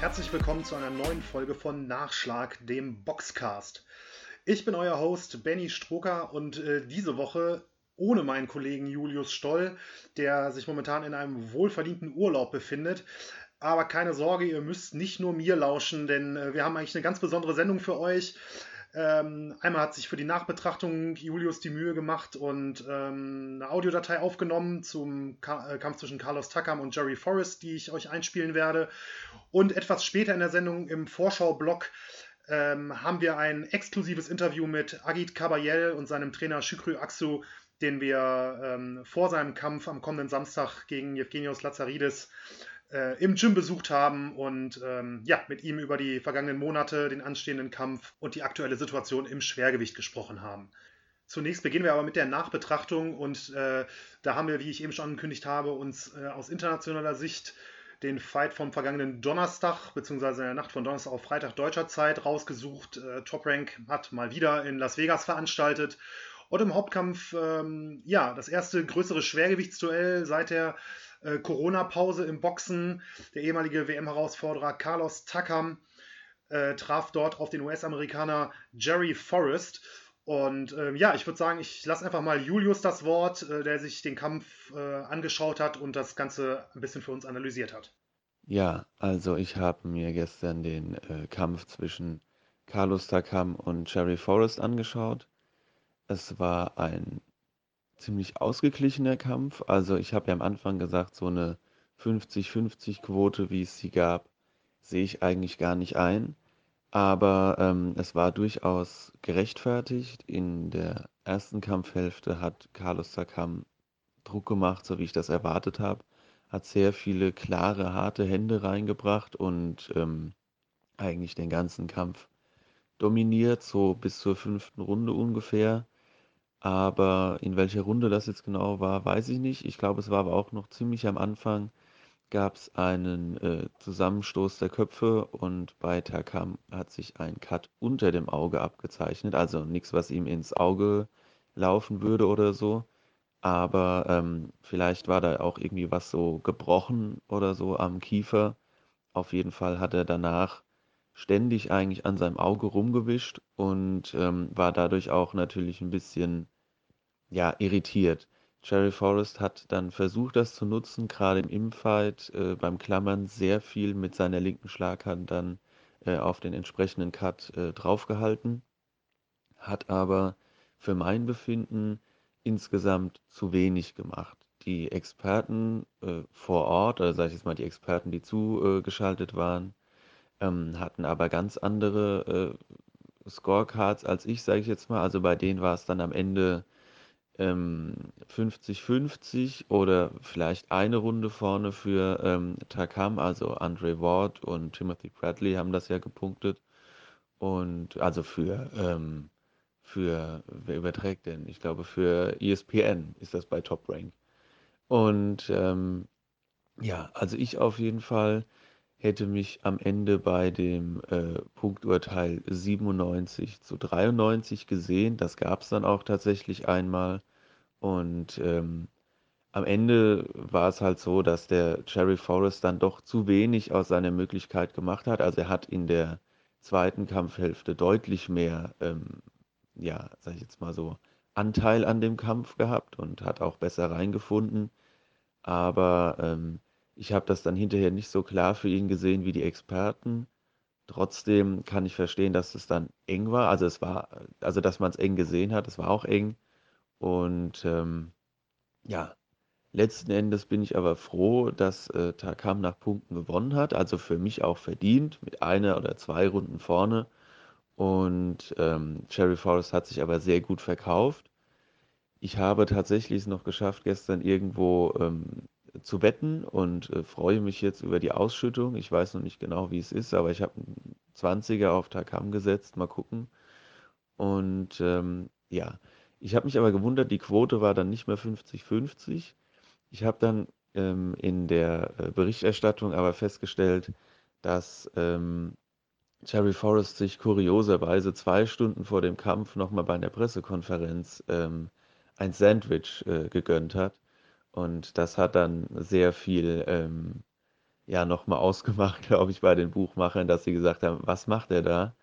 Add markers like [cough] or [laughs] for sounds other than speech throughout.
Herzlich willkommen zu einer neuen Folge von Nachschlag, dem Boxcast. Ich bin euer Host Benny Stroker und äh, diese Woche ohne meinen Kollegen Julius Stoll, der sich momentan in einem wohlverdienten Urlaub befindet. Aber keine Sorge, ihr müsst nicht nur mir lauschen, denn äh, wir haben eigentlich eine ganz besondere Sendung für euch. Ähm, einmal hat sich für die Nachbetrachtung Julius die Mühe gemacht und ähm, eine Audiodatei aufgenommen zum Ka äh, Kampf zwischen Carlos Takam und Jerry Forrest, die ich euch einspielen werde. Und etwas später in der Sendung im Vorschau-Blog ähm, haben wir ein exklusives Interview mit Agit Kabayel und seinem Trainer Shukru Aksu, den wir ähm, vor seinem Kampf am kommenden Samstag gegen Evgenios Lazaridis äh, im Gym besucht haben und ähm, ja, mit ihm über die vergangenen Monate, den anstehenden Kampf und die aktuelle Situation im Schwergewicht gesprochen haben. Zunächst beginnen wir aber mit der Nachbetrachtung und äh, da haben wir, wie ich eben schon angekündigt habe, uns äh, aus internationaler Sicht den Fight vom vergangenen Donnerstag, beziehungsweise in der Nacht von Donnerstag auf Freitag deutscher Zeit rausgesucht. Äh, Top Rank hat mal wieder in Las Vegas veranstaltet. Und im Hauptkampf, ähm, ja, das erste größere Schwergewichtsduell seit der äh, Corona-Pause im Boxen. Der ehemalige WM-Herausforderer Carlos Takam äh, traf dort auf den US-Amerikaner Jerry Forrest. Und ähm, ja, ich würde sagen, ich lasse einfach mal Julius das Wort, äh, der sich den Kampf äh, angeschaut hat und das Ganze ein bisschen für uns analysiert hat. Ja, also ich habe mir gestern den äh, Kampf zwischen Carlos Takam und Jerry Forrest angeschaut. Es war ein ziemlich ausgeglichener Kampf. Also ich habe ja am Anfang gesagt, so eine 50-50-Quote, wie es sie gab, sehe ich eigentlich gar nicht ein. Aber ähm, es war durchaus gerechtfertigt. In der ersten Kampfhälfte hat Carlos Takam Druck gemacht, so wie ich das erwartet habe. Hat sehr viele klare, harte Hände reingebracht und ähm, eigentlich den ganzen Kampf dominiert, so bis zur fünften Runde ungefähr. Aber in welcher Runde das jetzt genau war, weiß ich nicht. Ich glaube, es war aber auch noch ziemlich am Anfang, gab es einen äh, Zusammenstoß der Köpfe und bei Takam hat sich ein Cut unter dem Auge abgezeichnet. Also nichts, was ihm ins Auge laufen würde oder so. Aber ähm, vielleicht war da auch irgendwie was so gebrochen oder so am Kiefer. Auf jeden Fall hat er danach ständig eigentlich an seinem Auge rumgewischt und ähm, war dadurch auch natürlich ein bisschen ja, irritiert. Jerry Forrest hat dann versucht, das zu nutzen, gerade im Imfight, äh, beim Klammern sehr viel mit seiner linken Schlaghand dann äh, auf den entsprechenden Cut äh, draufgehalten, hat aber für mein Befinden insgesamt zu wenig gemacht. Die Experten äh, vor Ort, oder sage ich jetzt mal die Experten, die zugeschaltet waren, ähm, hatten aber ganz andere äh, Scorecards als ich, sage ich jetzt mal. Also bei denen war es dann am Ende ähm, 50-50 oder vielleicht eine Runde vorne für ähm, Takam, also Andre Ward und Timothy Bradley haben das ja gepunktet. Und also für, ähm, für, wer überträgt denn? Ich glaube, für ESPN ist das bei Top Rank. Und ähm, ja, also ich auf jeden Fall hätte mich am Ende bei dem äh, Punkturteil 97 zu 93 gesehen. Das gab es dann auch tatsächlich einmal. Und ähm, am Ende war es halt so, dass der Jerry Forrest dann doch zu wenig aus seiner Möglichkeit gemacht hat. Also er hat in der zweiten Kampfhälfte deutlich mehr, ähm, ja, sag ich jetzt mal so, Anteil an dem Kampf gehabt und hat auch besser reingefunden. Aber ähm, ich habe das dann hinterher nicht so klar für ihn gesehen wie die Experten. Trotzdem kann ich verstehen, dass es dann eng war. Also es war, also dass man es eng gesehen hat, es war auch eng. Und ähm, ja, letzten Endes bin ich aber froh, dass äh, Takam nach Punkten gewonnen hat. Also für mich auch verdient, mit einer oder zwei Runden vorne. Und ähm, Cherry Forest hat sich aber sehr gut verkauft. Ich habe tatsächlich es noch geschafft, gestern irgendwo ähm, zu wetten und äh, freue mich jetzt über die Ausschüttung. Ich weiß noch nicht genau, wie es ist, aber ich habe einen 20er auf Takam gesetzt. Mal gucken. Und ähm, ja, ich habe mich aber gewundert, die Quote war dann nicht mehr 50-50. Ich habe dann ähm, in der äh, Berichterstattung aber festgestellt, dass ähm, Jerry Forrest sich kurioserweise zwei Stunden vor dem Kampf nochmal bei einer Pressekonferenz ähm, ein Sandwich äh, gegönnt hat. Und das hat dann sehr viel, ähm, ja nochmal [laughs] ausgemacht, glaube ich, bei den Buchmachern, dass sie gesagt haben, was macht er da?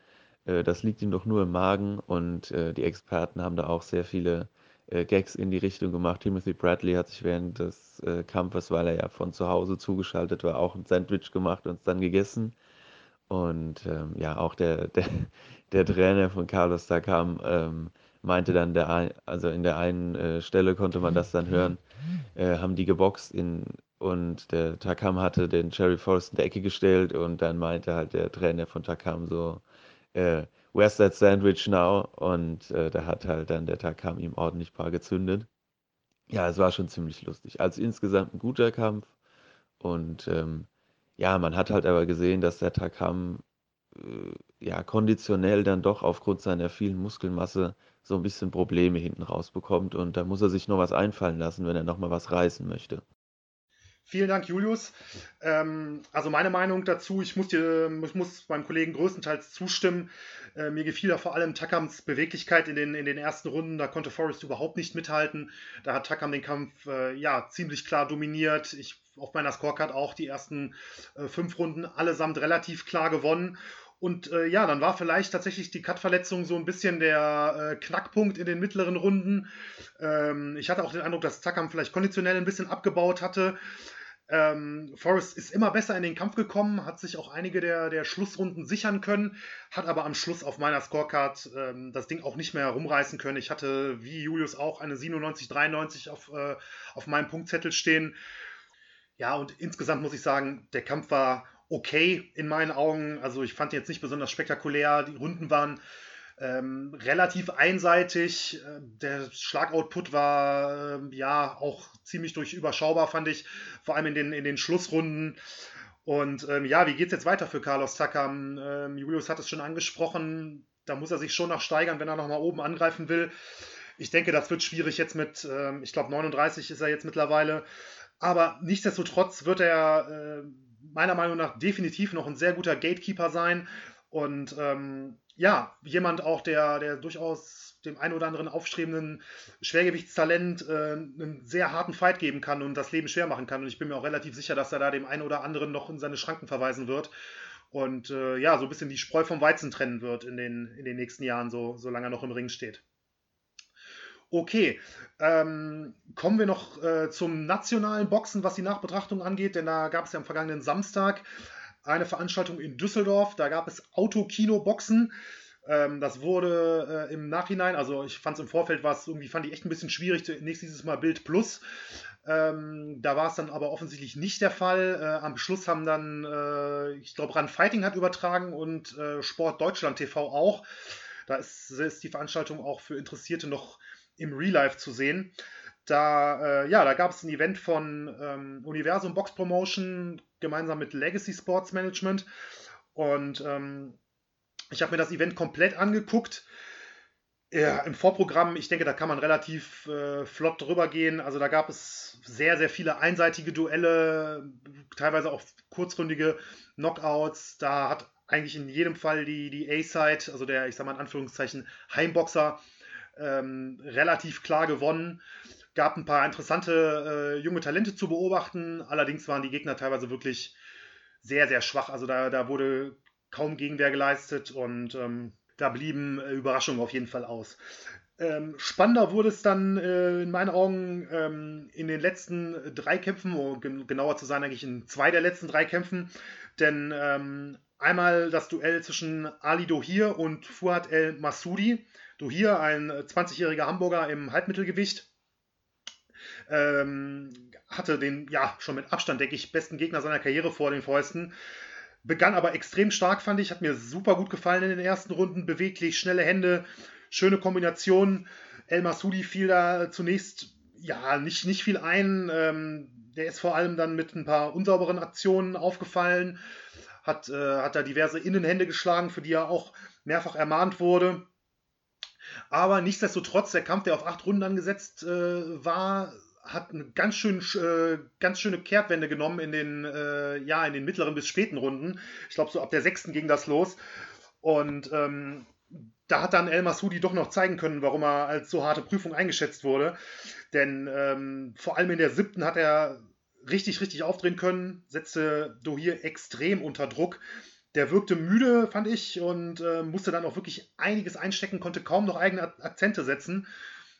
Äh, das liegt ihm doch nur im Magen und äh, die Experten haben da auch sehr viele äh, Gags in die Richtung gemacht. Timothy Bradley hat sich während des äh, Kampfes, weil er ja von zu Hause zugeschaltet war, auch ein Sandwich gemacht und es dann gegessen. Und ähm, ja, auch der, [laughs] der, der Trainer von Carlos Takam ähm, meinte dann, der, also in der einen äh, Stelle konnte man das dann hören, äh, haben die geboxt in, und der Takam hatte den Cherry Forest in der Ecke gestellt und dann meinte halt der Trainer von Takam so, äh, where's that sandwich now? Und äh, da hat halt dann der Takam ihm ordentlich paar gezündet. Ja, es war schon ziemlich lustig. Also insgesamt ein guter Kampf und ähm, ja, man hat halt aber gesehen, dass der Takam äh, ja konditionell dann doch aufgrund seiner vielen Muskelmasse so ein bisschen Probleme hinten rausbekommt und da muss er sich noch was einfallen lassen, wenn er noch mal was reißen möchte. Vielen Dank, Julius. Ähm, also meine Meinung dazu, ich muss, dir, ich muss meinem Kollegen größtenteils zustimmen. Äh, mir gefiel da vor allem Takams Beweglichkeit in den, in den ersten Runden. Da konnte Forrest überhaupt nicht mithalten. Da hat Takam den Kampf äh, ja, ziemlich klar dominiert. Ich auf meiner Scorecard auch die ersten äh, fünf Runden allesamt relativ klar gewonnen. Und äh, ja, dann war vielleicht tatsächlich die Cut-Verletzung so ein bisschen der äh, Knackpunkt in den mittleren Runden. Ähm, ich hatte auch den Eindruck, dass Takam vielleicht konditionell ein bisschen abgebaut hatte. Ähm, Forrest ist immer besser in den Kampf gekommen, hat sich auch einige der, der Schlussrunden sichern können, hat aber am Schluss auf meiner Scorecard ähm, das Ding auch nicht mehr herumreißen können. Ich hatte, wie Julius auch, eine 97-93 auf, äh, auf meinem Punktzettel stehen. Ja, und insgesamt muss ich sagen, der Kampf war okay in meinen Augen. Also ich fand jetzt nicht besonders spektakulär. Die Runden waren ähm, relativ einseitig. Äh, der Schlagoutput war äh, ja auch ziemlich durch überschaubar, fand ich, vor allem in den, in den Schlussrunden. Und ähm, ja, wie geht es jetzt weiter für Carlos Takam? Ähm, Julius hat es schon angesprochen, da muss er sich schon noch steigern, wenn er nochmal oben angreifen will. Ich denke, das wird schwierig jetzt mit, ähm, ich glaube, 39 ist er jetzt mittlerweile. Aber nichtsdestotrotz wird er äh, meiner Meinung nach definitiv noch ein sehr guter Gatekeeper sein. Und ähm, ja, jemand auch, der, der durchaus dem einen oder anderen aufstrebenden Schwergewichtstalent äh, einen sehr harten Fight geben kann und das Leben schwer machen kann. Und ich bin mir auch relativ sicher, dass er da dem einen oder anderen noch in seine Schranken verweisen wird. Und äh, ja, so ein bisschen die Spreu vom Weizen trennen wird in den, in den nächsten Jahren, so, solange er noch im Ring steht. Okay, ähm, kommen wir noch äh, zum nationalen Boxen, was die Nachbetrachtung angeht, denn da gab es ja am vergangenen Samstag eine Veranstaltung in Düsseldorf. Da gab es Autokino-Boxen. Ähm, das wurde äh, im Nachhinein, also ich fand es im Vorfeld, war es irgendwie, fand ich echt ein bisschen schwierig. Zunächst dieses Mal Bild Plus. Ähm, da war es dann aber offensichtlich nicht der Fall. Äh, am Schluss haben dann, äh, ich glaube, Run Fighting hat übertragen und äh, Sport Deutschland TV auch. Da ist, ist, die Veranstaltung auch für Interessierte noch im Real Life zu sehen. Da, äh, ja, da gab es ein Event von ähm, Universum Box Promotion gemeinsam mit Legacy Sports Management. Und ähm, ich habe mir das Event komplett angeguckt. Ja, Im Vorprogramm, ich denke, da kann man relativ äh, flott drüber gehen. Also da gab es sehr, sehr viele einseitige Duelle, teilweise auch kurzründige Knockouts. Da hat eigentlich in jedem Fall die, die A-Side, also der, ich sag mal in Anführungszeichen, Heimboxer, ähm, relativ klar gewonnen gab ein paar interessante äh, junge Talente zu beobachten. Allerdings waren die Gegner teilweise wirklich sehr, sehr schwach. Also da, da wurde kaum Gegenwehr geleistet und ähm, da blieben äh, Überraschungen auf jeden Fall aus. Ähm, spannender wurde es dann äh, in meinen Augen ähm, in den letzten drei Kämpfen, um genauer zu sein, eigentlich in zwei der letzten drei Kämpfen. Denn ähm, einmal das Duell zwischen Ali Dohir und Fuad El Masudi. Dohir, ein 20-jähriger Hamburger im Halbmittelgewicht, ähm, hatte den, ja, schon mit Abstand, denke ich, besten Gegner seiner Karriere vor den Fäusten. Begann aber extrem stark, fand ich. Hat mir super gut gefallen in den ersten Runden. Beweglich, schnelle Hände, schöne Kombination. El Masudi fiel da zunächst ja nicht, nicht viel ein. Ähm, der ist vor allem dann mit ein paar unsauberen Aktionen aufgefallen. Hat, äh, hat da diverse Innenhände geschlagen, für die er auch mehrfach ermahnt wurde. Aber nichtsdestotrotz, der Kampf, der auf acht Runden angesetzt äh, war, hat eine ganz, schön, äh, ganz schöne Kehrtwende genommen in den, äh, ja, in den mittleren bis späten Runden. Ich glaube, so ab der sechsten ging das los. Und ähm, da hat dann El Masudi doch noch zeigen können, warum er als so harte Prüfung eingeschätzt wurde. Denn ähm, vor allem in der siebten hat er richtig, richtig aufdrehen können, setzte Dohir extrem unter Druck. Der wirkte müde, fand ich, und äh, musste dann auch wirklich einiges einstecken, konnte kaum noch eigene Akzente setzen.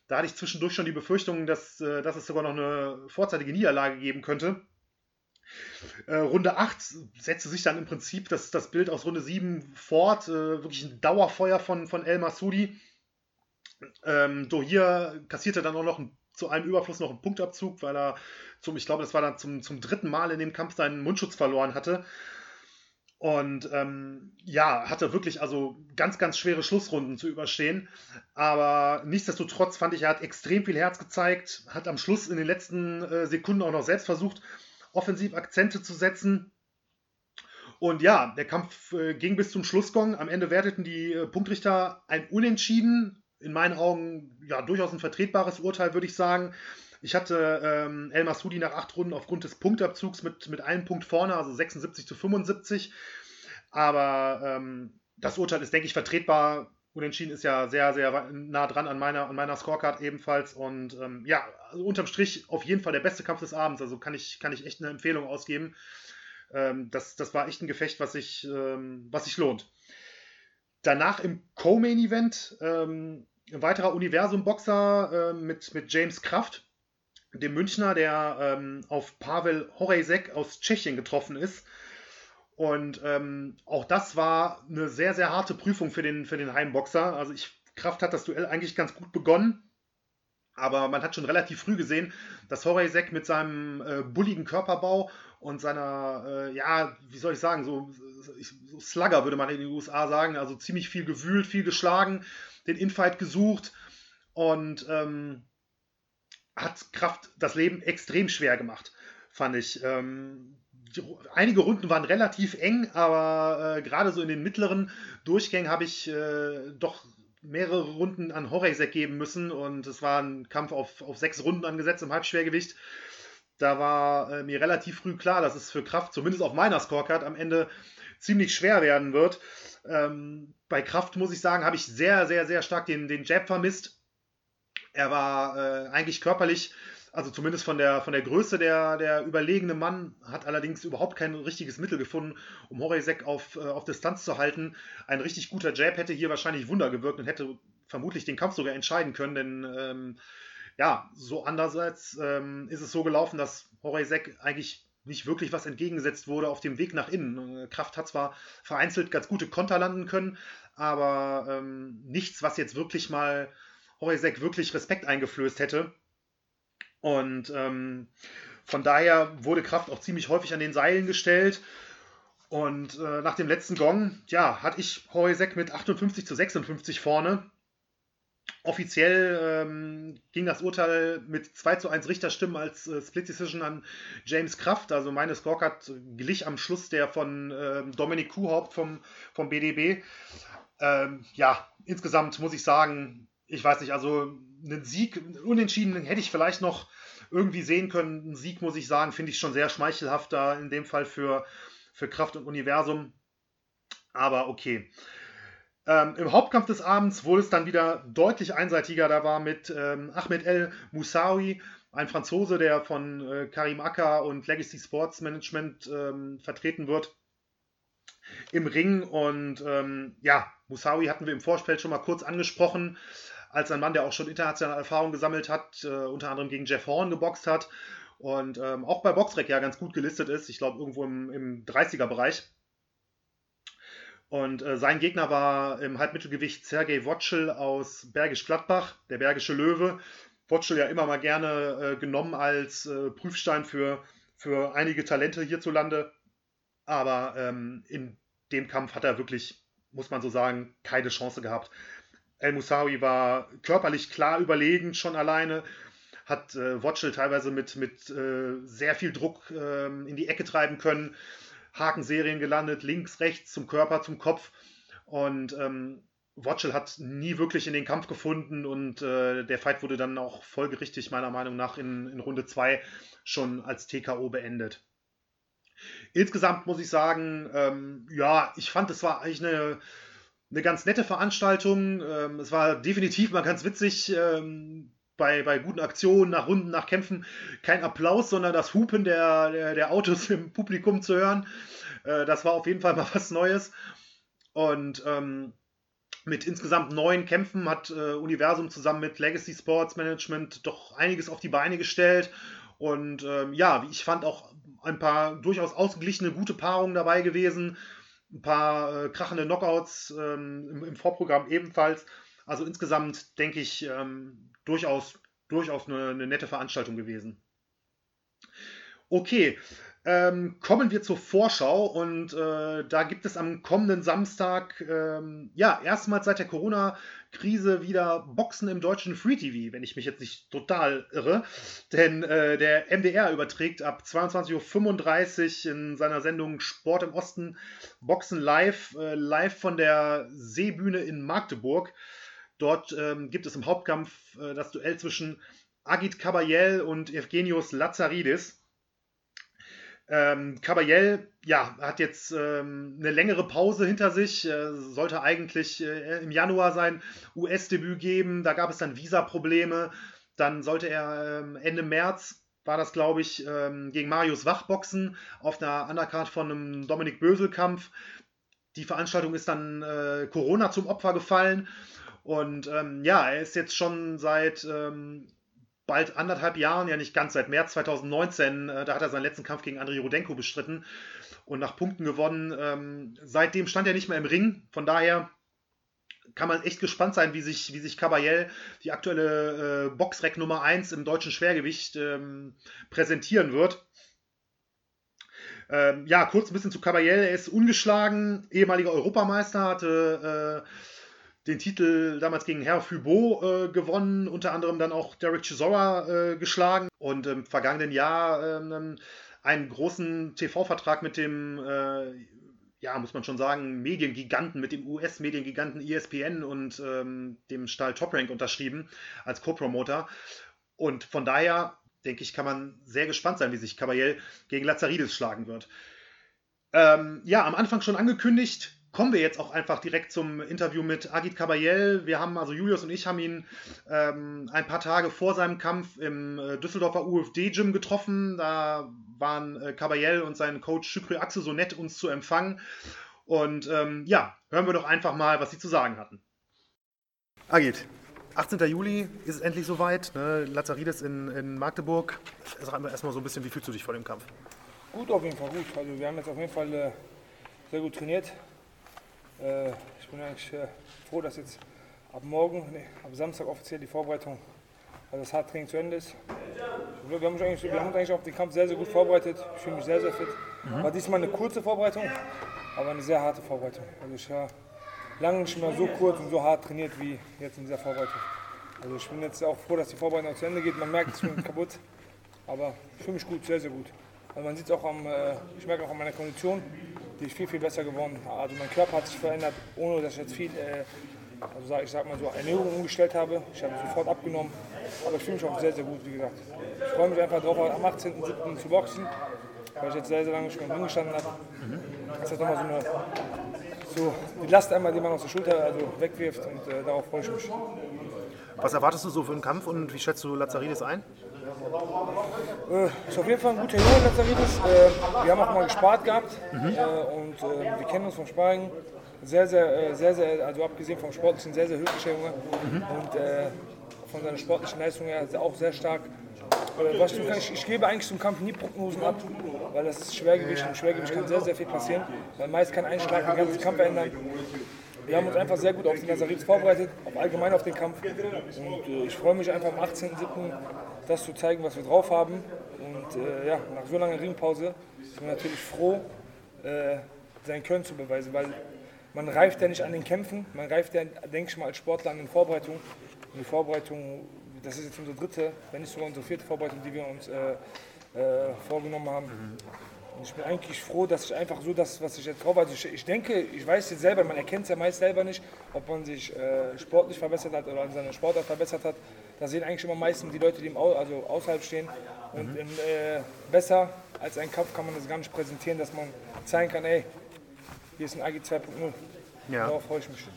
Da hatte ich zwischendurch schon die Befürchtung, dass, äh, dass es sogar noch eine vorzeitige Niederlage geben könnte. Äh, Runde 8 setzte sich dann im Prinzip das, das Bild aus Runde 7 fort. Äh, wirklich ein Dauerfeuer von, von El Masudi. Ähm, Dohir kassierte dann auch noch ein, zu einem Überfluss noch einen Punktabzug, weil er zum, ich glaube, das war dann zum, zum dritten Mal in dem Kampf seinen Mundschutz verloren hatte. Und ähm, ja, hatte wirklich also ganz, ganz schwere Schlussrunden zu überstehen. Aber nichtsdestotrotz fand ich, er hat extrem viel Herz gezeigt, hat am Schluss in den letzten äh, Sekunden auch noch selbst versucht, offensiv Akzente zu setzen. Und ja, der Kampf äh, ging bis zum Schlussgong. Am Ende werteten die äh, Punktrichter ein Unentschieden. In meinen Augen ja durchaus ein vertretbares Urteil, würde ich sagen. Ich hatte ähm, El Masudi nach acht Runden aufgrund des Punktabzugs mit, mit einem Punkt vorne, also 76 zu 75. Aber ähm, das Urteil ist, denke ich, vertretbar. Unentschieden ist ja sehr, sehr nah dran an meiner, an meiner Scorecard ebenfalls. Und ähm, ja, also unterm Strich auf jeden Fall der beste Kampf des Abends. Also kann ich, kann ich echt eine Empfehlung ausgeben. Ähm, das, das war echt ein Gefecht, was sich, ähm, was sich lohnt. Danach im Co-Main-Event ähm, ein weiterer Universum-Boxer äh, mit, mit James Kraft dem Münchner, der ähm, auf Pavel Horejsek aus Tschechien getroffen ist. Und ähm, auch das war eine sehr, sehr harte Prüfung für den, für den Heimboxer. Also ich, Kraft hat das Duell eigentlich ganz gut begonnen. Aber man hat schon relativ früh gesehen, dass Horejsek mit seinem äh, bulligen Körperbau und seiner, äh, ja, wie soll ich sagen, so, so Slugger würde man in den USA sagen, also ziemlich viel gewühlt, viel geschlagen, den Infight gesucht und ähm, hat Kraft das Leben extrem schwer gemacht, fand ich. Ähm, die, einige Runden waren relativ eng, aber äh, gerade so in den mittleren Durchgängen habe ich äh, doch mehrere Runden an Horejsek geben müssen und es war ein Kampf auf, auf sechs Runden angesetzt im Halbschwergewicht. Da war äh, mir relativ früh klar, dass es für Kraft, zumindest auf meiner Scorecard, am Ende ziemlich schwer werden wird. Ähm, bei Kraft muss ich sagen, habe ich sehr, sehr, sehr stark den, den Jab vermisst. Er war äh, eigentlich körperlich, also zumindest von der, von der Größe der, der überlegene Mann, hat allerdings überhaupt kein richtiges Mittel gefunden, um Horizek auf, äh, auf Distanz zu halten. Ein richtig guter Jab hätte hier wahrscheinlich Wunder gewirkt und hätte vermutlich den Kampf sogar entscheiden können, denn ähm, ja, so andererseits ähm, ist es so gelaufen, dass Horizek eigentlich nicht wirklich was entgegengesetzt wurde auf dem Weg nach innen. Äh, Kraft hat zwar vereinzelt ganz gute Konter landen können, aber ähm, nichts, was jetzt wirklich mal Horacek wirklich Respekt eingeflößt hätte. Und ähm, von daher wurde Kraft auch ziemlich häufig an den Seilen gestellt. Und äh, nach dem letzten Gong, ja, hatte ich Horacek mit 58 zu 56 vorne. Offiziell ähm, ging das Urteil mit 2 zu 1 Richterstimmen als äh, Split Decision an James Kraft. Also meine Scorecard glich am Schluss der von äh, Dominik Kuhhaupt vom, vom BDB. Ähm, ja, insgesamt muss ich sagen, ich weiß nicht, also einen Sieg, unentschieden hätte ich vielleicht noch irgendwie sehen können. Ein Sieg, muss ich sagen, finde ich schon sehr schmeichelhafter in dem Fall für, für Kraft und Universum. Aber okay. Ähm, Im Hauptkampf des Abends wurde es dann wieder deutlich einseitiger. Da war mit ähm, Ahmed El Moussaoui, ein Franzose, der von äh, Karim Akka und Legacy Sports Management ähm, vertreten wird, im Ring. Und ähm, ja, Moussaoui hatten wir im Vorfeld schon mal kurz angesprochen als ein Mann, der auch schon internationale Erfahrung gesammelt hat, äh, unter anderem gegen Jeff Horn geboxt hat und ähm, auch bei Boxrec ja ganz gut gelistet ist. Ich glaube, irgendwo im, im 30er-Bereich. Und äh, sein Gegner war im Halbmittelgewicht Sergei Wotschel aus Bergisch Gladbach, der Bergische Löwe. Wotschel ja immer mal gerne äh, genommen als äh, Prüfstein für, für einige Talente hierzulande. Aber ähm, in dem Kampf hat er wirklich, muss man so sagen, keine Chance gehabt. El Musawi war körperlich klar überlegen, schon alleine. Hat äh, Wotschel teilweise mit, mit äh, sehr viel Druck äh, in die Ecke treiben können. Hakenserien gelandet, links, rechts, zum Körper, zum Kopf. Und ähm, Wotschel hat nie wirklich in den Kampf gefunden und äh, der Fight wurde dann auch folgerichtig, meiner Meinung nach, in, in Runde 2 schon als TKO beendet. Insgesamt muss ich sagen, ähm, ja, ich fand, es war eigentlich eine eine ganz nette Veranstaltung. Ähm, es war definitiv mal ganz witzig, ähm, bei, bei guten Aktionen, nach Runden, nach Kämpfen kein Applaus, sondern das Hupen der, der, der Autos im Publikum zu hören. Äh, das war auf jeden Fall mal [laughs] was Neues. Und ähm, mit insgesamt neun Kämpfen hat äh, Universum zusammen mit Legacy Sports Management doch einiges auf die Beine gestellt. Und ähm, ja, wie ich fand, auch ein paar durchaus ausgeglichene, gute Paarungen dabei gewesen. Ein paar äh, krachende Knockouts ähm, im, im, Vorprogramm ebenfalls. Also insgesamt denke ich ähm, durchaus, durchaus eine, eine nette Veranstaltung gewesen. Okay, ähm, kommen wir zur Vorschau und äh, da gibt es am kommenden Samstag, ähm, ja, erstmals seit der Corona-Krise wieder Boxen im deutschen Free TV, wenn ich mich jetzt nicht total irre. Denn äh, der MDR überträgt ab 22.35 Uhr in seiner Sendung Sport im Osten Boxen live, äh, live von der Seebühne in Magdeburg. Dort ähm, gibt es im Hauptkampf äh, das Duell zwischen Agit Kabayel und Evgenios Lazaridis. Ähm, Caballel, ja, hat jetzt ähm, eine längere Pause hinter sich, äh, sollte eigentlich äh, im Januar sein US-Debüt geben, da gab es dann Visa-Probleme, dann sollte er ähm, Ende März, war das glaube ich, ähm, gegen Marius Wach boxen, auf einer Undercard von einem Dominik Bösel-Kampf. Die Veranstaltung ist dann äh, Corona zum Opfer gefallen. Und ähm, ja, er ist jetzt schon seit ähm, bald anderthalb Jahren, ja nicht ganz, seit März 2019, äh, da hat er seinen letzten Kampf gegen Andrei Rudenko bestritten und nach Punkten gewonnen. Ähm, seitdem stand er nicht mehr im Ring, von daher kann man echt gespannt sein, wie sich, wie sich Caballel, die aktuelle äh, Boxrec Nummer 1 im deutschen Schwergewicht, ähm, präsentieren wird. Ähm, ja, kurz ein bisschen zu Caballel. Er ist ungeschlagen, ehemaliger Europameister, hatte äh, den Titel damals gegen Herr Fubot äh, gewonnen, unter anderem dann auch Derek Chisora äh, geschlagen und im vergangenen Jahr äh, einen großen TV-Vertrag mit dem, äh, ja, muss man schon sagen, Mediengiganten, mit dem US-Mediengiganten ESPN und ähm, dem Stahl Top Rank unterschrieben als Co-Promoter. Und von daher, denke ich, kann man sehr gespannt sein, wie sich Caballel gegen Lazaridis schlagen wird. Ähm, ja, am Anfang schon angekündigt, kommen wir jetzt auch einfach direkt zum Interview mit Agit Kabayel. Wir haben, also Julius und ich haben ihn ähm, ein paar Tage vor seinem Kampf im äh, Düsseldorfer UFD-Gym getroffen. Da waren äh, Kabayel und sein Coach Shukri Axel so nett, uns zu empfangen. Und ähm, ja, hören wir doch einfach mal, was sie zu sagen hatten. Agit, 18. Juli ist es endlich soweit. Ne? Lazarides in, in Magdeburg. Sag mir erstmal so ein bisschen, wie fühlst du dich vor dem Kampf? Gut, auf jeden Fall gut. Also wir haben jetzt auf jeden Fall äh, sehr gut trainiert. Äh, ich bin eigentlich äh, froh, dass jetzt ab morgen, nee, ab Samstag offiziell die Vorbereitung, also das Hardtraining zu Ende ist. Wir haben, uns eigentlich, wir haben uns eigentlich auf den Kampf sehr, sehr gut vorbereitet. Ich fühle mich sehr, sehr fit. Mhm. War diesmal eine kurze Vorbereitung, aber eine sehr harte Vorbereitung. Also ich war lange nicht mehr so kurz und so hart trainiert wie jetzt in dieser Vorbereitung. Also ich bin jetzt auch froh, dass die Vorbereitung zu Ende geht. Man merkt, ich [laughs] bin kaputt, aber ich fühle mich gut, sehr, sehr gut. Also man sieht es auch am, äh, ich merke auch an meiner Kondition, die ist viel, viel besser geworden. Also mein Körper hat sich verändert, ohne dass ich jetzt viel, äh, also ich sag mal so, Ernährung umgestellt habe. Ich habe sofort abgenommen, aber ich fühle mich auch sehr, sehr gut, wie gesagt. Ich freue mich einfach darauf, am 18.07. zu boxen, weil ich jetzt sehr, sehr lange schon im Ring gestanden habe. Mhm. Das ist nochmal so eine, so die Last einmal, die man aus der Schulter also wegwirft und äh, darauf freue ich mich. Was erwartest du so für einen Kampf und wie schätzt du Lazaridis ein? Äh, ist auf jeden Fall ein guter Junge, Lazaridis. Äh, wir haben auch mal gespart gehabt mhm. äh, und äh, wir kennen uns vom Sparen. Sehr, sehr, äh, sehr, sehr, also abgesehen vom Sportlichen, sehr, sehr höflicher Junge mhm. und äh, von seiner sportlichen Leistung her auch sehr stark. was ich, ich, ich, gebe eigentlich zum Kampf nie Prognosen ab, weil das ist Schwergewicht und Schwergewicht kann sehr, sehr viel passieren, weil meist kann ein Schlag den ganzen Kampf ändern. Wir haben uns einfach sehr gut auf den Nazaritz vorbereitet, auch allgemein auf den Kampf. Und äh, ich freue mich einfach am 18.07 das zu zeigen, was wir drauf haben. Und äh, ja, nach so langer Ringpause ist man natürlich froh, äh, sein Können zu beweisen, weil man reift ja nicht an den Kämpfen, man reift ja, denke ich mal, als Sportler an den Vorbereitungen. Und die Vorbereitung, das ist jetzt unsere dritte, wenn nicht sogar unsere vierte Vorbereitung, die wir uns äh, äh vorgenommen haben. Und ich bin eigentlich froh, dass ich einfach so das, was ich jetzt drauf habe. Also ich, ich, denke, ich weiß jetzt selber, man erkennt es ja meist selber nicht, ob man sich äh, sportlich verbessert hat oder an seiner Sportart verbessert hat. Da sehen eigentlich immer meistens die Leute, die im Au also außerhalb stehen. Und mhm. in, äh, besser als ein Kampf kann man das gar nicht präsentieren, dass man zeigen kann, ey, hier ist ein AG 2.0. Ja. Darauf freue ich mich.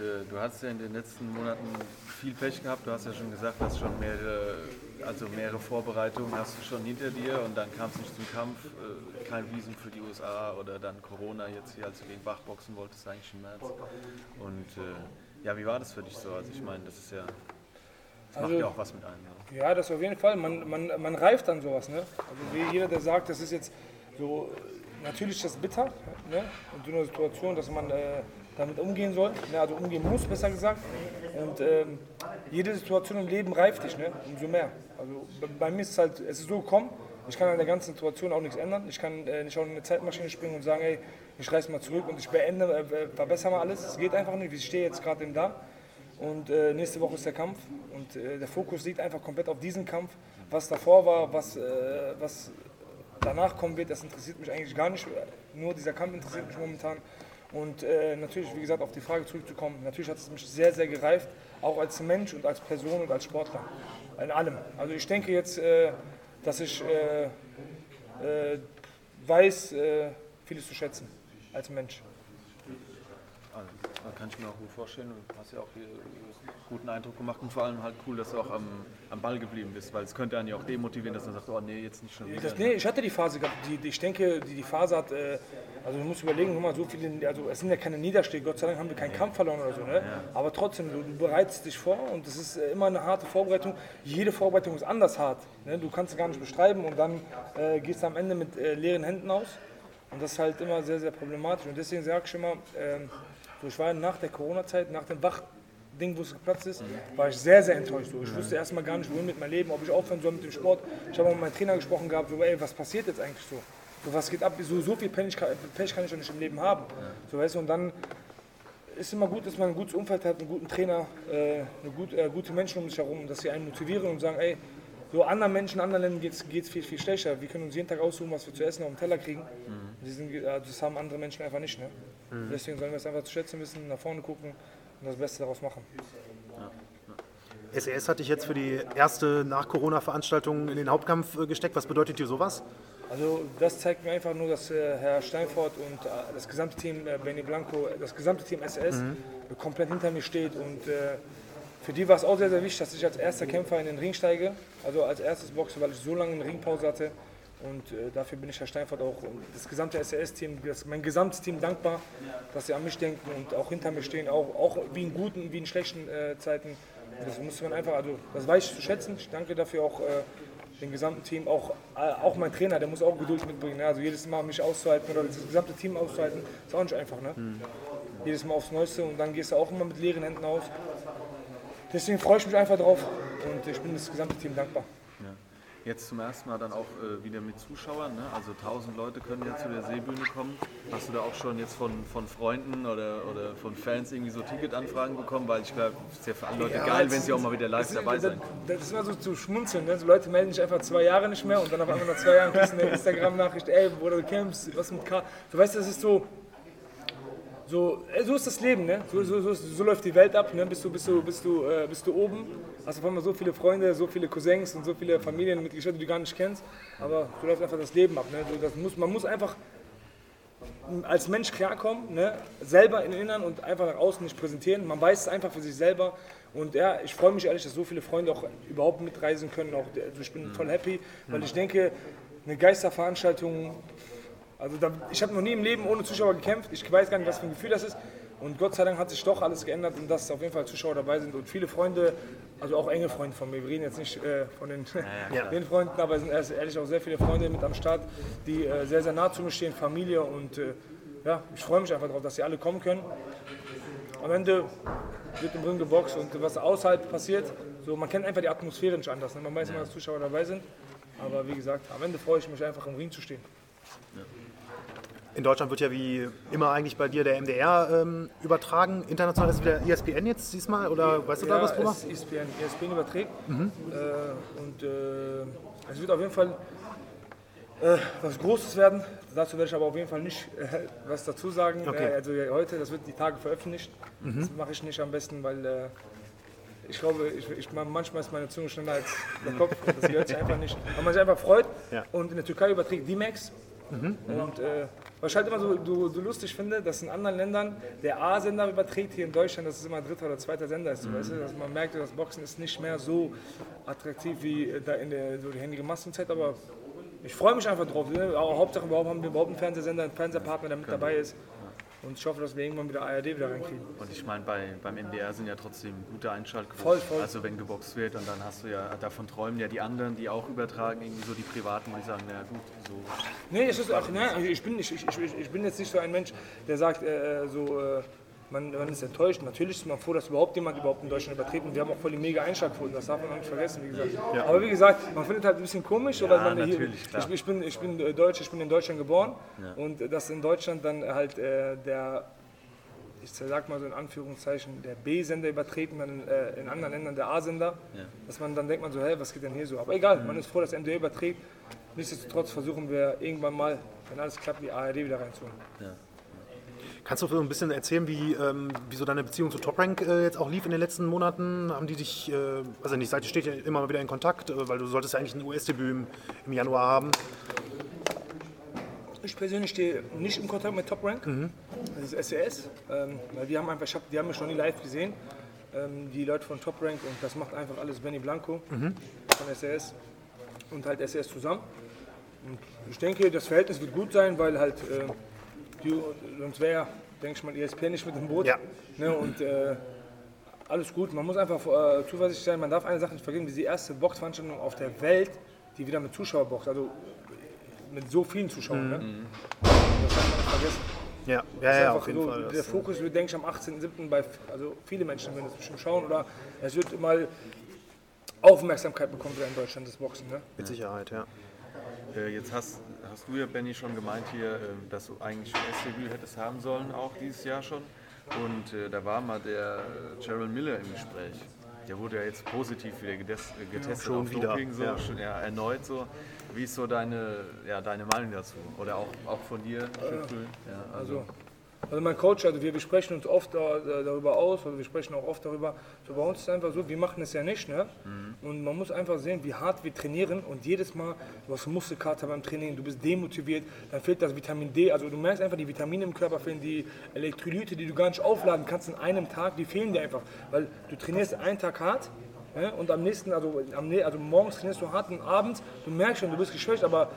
Äh, du hast ja in den letzten Monaten viel Pech gehabt. Du hast ja schon gesagt, dass schon mehrere, also mehrere Vorbereitungen hast du schon hinter dir und dann kam es nicht zum Kampf. Äh, kein Visum für die USA oder dann Corona jetzt hier, als du gegen Bach boxen wolltest, eigentlich im März. Und äh, ja, wie war das für dich so? Also ich meine, das ist ja, das also, macht ja auch was mit einem. Ne? Ja, das auf jeden Fall. Man, man, man reift an sowas. Ne? Also wie jeder, der sagt, das ist jetzt so, natürlich ist das bitter, ne? in so einer Situation, dass man äh, damit umgehen soll, ne? also umgehen muss, besser gesagt. Und ähm, jede Situation im Leben reift dich, ne? umso mehr. Also bei mir ist es halt, es ist so gekommen, ich kann an der ganzen Situation auch nichts ändern. Ich kann äh, nicht auch in eine Zeitmaschine springen und sagen, ey, ich reiß mal zurück und ich beende, äh, verbessere mal alles. Es geht einfach nicht. Ich stehe jetzt gerade eben da. Und äh, nächste Woche ist der Kampf. Und äh, der Fokus liegt einfach komplett auf diesen Kampf. Was davor war, was, äh, was danach kommen wird, das interessiert mich eigentlich gar nicht. Nur dieser Kampf interessiert mich momentan. Und äh, natürlich, wie gesagt, auf die Frage zurückzukommen, natürlich hat es mich sehr, sehr gereift, auch als Mensch und als Person und als Sportler. In allem. Also ich denke jetzt, äh, dass ich äh, äh weiß, äh, vieles zu schätzen als Mensch. Kann ich mir auch gut vorstellen. Du hast ja auch hier einen guten Eindruck gemacht und vor allem halt cool, dass du auch am, am Ball geblieben bist, weil es könnte einen ja auch demotivieren, dass man sagt, oh nee, jetzt nicht schon wieder. Das, nee, ich hatte die Phase gehabt. Die, ich denke, die, die Phase hat, äh, also du musst überlegen, guck mal, so viele, also es sind ja keine Niederschläge, Gott sei Dank haben wir keinen Kampf verloren oder so, ne? Ja. aber trotzdem, du, du, bereitest dich vor und das ist äh, immer eine harte Vorbereitung. Jede Vorbereitung ist anders hart. Ne? Du kannst es gar nicht beschreiben und dann äh, gehst du am Ende mit äh, leeren Händen aus. Und das ist halt immer sehr, sehr problematisch. Und deswegen sage ich immer, ähm, so, ich war nach der Corona-Zeit, nach dem Wachding, wo es geplatzt ist, war ich sehr, sehr enttäuscht. So. Ich wusste erstmal gar nicht, wohin mit meinem Leben, ob ich aufhören soll mit dem Sport. Ich habe mit meinem Trainer gesprochen gehabt, so, ey, was passiert jetzt eigentlich so? so was geht ab? So, so viel Pech, Pech kann ich doch nicht im Leben haben. So, weißt du, und dann ist immer gut, dass man ein gutes Umfeld hat, einen guten Trainer, äh, eine gut, äh, gute Menschen um sich herum, dass sie einen motivieren und sagen, ey, so anderen Menschen, anderen Ländern geht es viel, viel schlechter. Wir können uns jeden Tag aussuchen, was wir zu essen auf dem Teller kriegen. Mhm. Sind, das haben andere Menschen einfach nicht. Ne? Mhm. Deswegen sollen wir es einfach zu schätzen wissen, nach vorne gucken und das Beste daraus machen. Ja. SES hat dich jetzt für die erste Nach-Corona-Veranstaltung in den Hauptkampf äh, gesteckt. Was bedeutet dir sowas? Also das zeigt mir einfach nur, dass äh, Herr Steinfort und äh, das gesamte Team äh, Benny Blanco, das gesamte Team SES mhm. komplett hinter mir steht und äh, für die war es auch sehr, sehr wichtig, dass ich als erster Kämpfer in den Ring steige, also als erstes Boxer, weil ich so lange eine Ringpause hatte. Und äh, dafür bin ich Herr Steinfurt auch und das gesamte SRS-Team, mein gesamtes Team dankbar, dass sie an mich denken und auch hinter mir stehen, auch, auch wie in guten wie in schlechten äh, Zeiten. Und das muss man einfach, also das weiß ich zu schätzen. Ich danke dafür auch äh, dem gesamten Team, auch, äh, auch mein Trainer, der muss auch Geduld mitbringen. Ne? Also jedes Mal mich auszuhalten oder das gesamte Team auszuhalten, ist auch nicht einfach. Ne? Mhm. Jedes Mal aufs Neueste und dann gehst du auch immer mit leeren Händen aus. Deswegen freue ich mich einfach drauf und ich bin das gesamte Team dankbar. Jetzt zum ersten Mal dann auch äh, wieder mit Zuschauern, ne? also 1000 Leute können ja zu der Seebühne kommen. Hast du da auch schon jetzt von, von Freunden oder, oder von Fans irgendwie so Ticketanfragen bekommen? Weil ich glaube, es ist ja für alle Leute ja, geil, wenn sie auch mal wieder live dabei sind. Das, das ist immer so zu schmunzeln. Ne? So Leute melden sich einfach zwei Jahre nicht mehr und dann auf einmal nach zwei Jahren kriegst du eine Instagram-Nachricht, ey, Bruder, du kämpfst, was mit K. Du weißt, das ist so, so, äh, so ist das Leben, ne? so, so, so, so läuft die Welt ab. Ne? Bist, du, bist, du, bist, du, äh, bist du oben, hast auf einmal so viele Freunde, so viele Cousins und so viele Familienmitglieder, die du gar nicht kennst. Aber so läuft einfach das Leben ab. Ne? Das muss, man muss einfach als Mensch klarkommen, ne? selber in Innern und einfach nach außen nicht präsentieren. Man weiß es einfach für sich selber. Und ja, ich freue mich ehrlich, dass so viele Freunde auch überhaupt mitreisen können. Auch, also ich bin voll happy, weil ich denke, eine Geisterveranstaltung also da, ich habe noch nie im Leben ohne Zuschauer gekämpft. Ich weiß gar nicht, was für ein Gefühl das ist. Und Gott sei Dank hat sich doch alles geändert und dass auf jeden Fall Zuschauer dabei sind und viele Freunde, also auch enge Freunde von mir. Wir reden jetzt nicht äh, von den, ja, [laughs] den Freunden, aber es sind ehrlich auch sehr viele Freunde mit am Start, die äh, sehr, sehr nah zu mir stehen, Familie und äh, ja, ich freue mich einfach darauf, dass sie alle kommen können. Am Ende wird im Ring geboxt und was außerhalb passiert, so, man kennt einfach die Atmosphäre nicht anders. Ne? Man weiß immer, dass Zuschauer dabei sind. Aber wie gesagt, am Ende freue ich mich einfach im Ring zu stehen. Ja. In Deutschland wird ja wie immer eigentlich bei dir der MDR ähm, übertragen. International ist es wieder ESPN jetzt diesmal oder weißt du ja, da was drüber? ESPN, ESPN überträgt. Mhm. Äh, und äh, es wird auf jeden Fall äh, was Großes werden. Dazu werde ich aber auf jeden Fall nicht äh, was dazu sagen. Okay. Äh, also heute, das wird die Tage veröffentlicht. Mhm. Das mache ich nicht am besten, weil äh, ich glaube, ich, ich, manchmal ist meine Zunge schneller als der Kopf. [laughs] Das gehört sich einfach nicht. Weil man sich einfach freut. Ja. Und in der Türkei überträgt D-Max Und äh, was ich halt immer so, so, so lustig finde, dass in anderen Ländern der A-Sender überträgt, hier in Deutschland, dass es immer dritter oder zweiter Sender ist. Weißt du? Dass man merkt, das Boxen ist nicht mehr so attraktiv wie da in der so die händige Massenzeit, aber ich freue mich einfach drauf. Ne? Hauptsache, überhaupt haben wir überhaupt einen Fernsehsender, einen Fernsehpartner, der mit dabei ist. Und ich hoffe, dass wir irgendwann wieder ARD wieder reinkriegen. Und ich meine, bei, beim NDR sind ja trotzdem gute Einschaltquoten. Voll, voll. Also wenn geboxt wird und dann hast du ja, davon träumen ja die anderen, die auch übertragen, irgendwie so die Privaten, die sagen, na gut, so. Nee, es ist auch, nein, ich, bin, ich, ich, ich bin jetzt nicht so ein Mensch, der sagt, äh, so, äh, man, man ist enttäuscht. Natürlich ist man froh, dass überhaupt jemand überhaupt in Deutschland übertreten. Wir haben auch voll die mega Einschaltquoten, das darf man auch nicht vergessen, wie gesagt. Aber wie gesagt, man findet halt ein bisschen komisch, oder man natürlich, klar. ich, ich, bin, ich bin äh, Deutsch, ich bin in Deutschland geboren und äh, dass in Deutschland dann halt äh, der ich sag mal so in Anführungszeichen, der B-Sender übertreten, dann äh, in anderen Ländern der A-Sender, dass man dann denkt man so, hey, was geht denn hier so? Aber egal, man ist froh, dass MDR überträgt. Nichtsdestotrotz versuchen wir irgendwann mal, wenn alles klappt, die ARD wieder reinzuholen. Kannst du so ein bisschen erzählen, wie, ähm, wie so deine Beziehung zu Top Rank äh, jetzt auch lief in den letzten Monaten? Haben die dich, äh, also nicht, seid ihr steht ja immer wieder in Kontakt, äh, weil du solltest ja eigentlich ein US-Debüt im, im Januar haben. Ich persönlich stehe nicht im Kontakt mit Top Rank, das ist SES, ähm, weil die haben einfach, ich hab, die haben mich noch nie live gesehen, ähm, die Leute von Top Rank und das macht einfach alles Benny Blanco von SES und halt SES zusammen. Und ich denke, das Verhältnis wird gut sein, weil halt, äh, sonst wäre, denke ich mal, ESPN nicht mit dem Boot. Ja. Ne, und äh, alles gut, man muss einfach äh, zuversichtlich sein, man darf eine Sache nicht vergessen, wie die erste Boxveranstaltung auf der Welt, die wieder mit Zuschauer boxt, also mit so vielen Zuschauern. Ne? Das darf man nicht vergessen. Ja, ja, ist ja, auf jeden so, Fall. Der Fokus wird, denke ich, am 18.07. bei, also viele Menschen werden das bestimmt schauen oder es wird mal Aufmerksamkeit bekommen wieder in Deutschland, das Boxen. Ne? mit Sicherheit, ja. Äh, jetzt hast, hast du ja, Benny, schon gemeint hier, ähm, dass du eigentlich ein S-Debüt hättest haben sollen, auch dieses Jahr schon. Und äh, da war mal der äh, Gerald Miller im Gespräch. Der wurde ja jetzt positiv wieder gedes- äh, getestet schon auf wieder, Doping, so, ja. schon, ja, erneut so. Wie ist so deine, ja, deine Meinung dazu? Oder auch, auch von dir, Schüttel? Ja, also, Also mein Coach, also wir, wir sprechen uns oft da, da- darüber aus, also wir sprechen auch oft darüber, so bei uns ist es einfach so, wir machen es ja nicht, ne? Und man muss einfach sehen, wie hart wir trainieren und jedes Mal, du hast Muskelkater beim Training, du bist demotiviert, dann fehlt das Vitamin D, also du merkst einfach, die Vitamine im Körper fehlen, die Elektrolyte, die du gar nicht aufladen kannst in einem Tag, die fehlen dir einfach, weil du trainierst einen Tag hart, ne? und am nächsten, also, am, also morgens trainierst du hart und abends, du merkst schon, du bist geschwächt, aber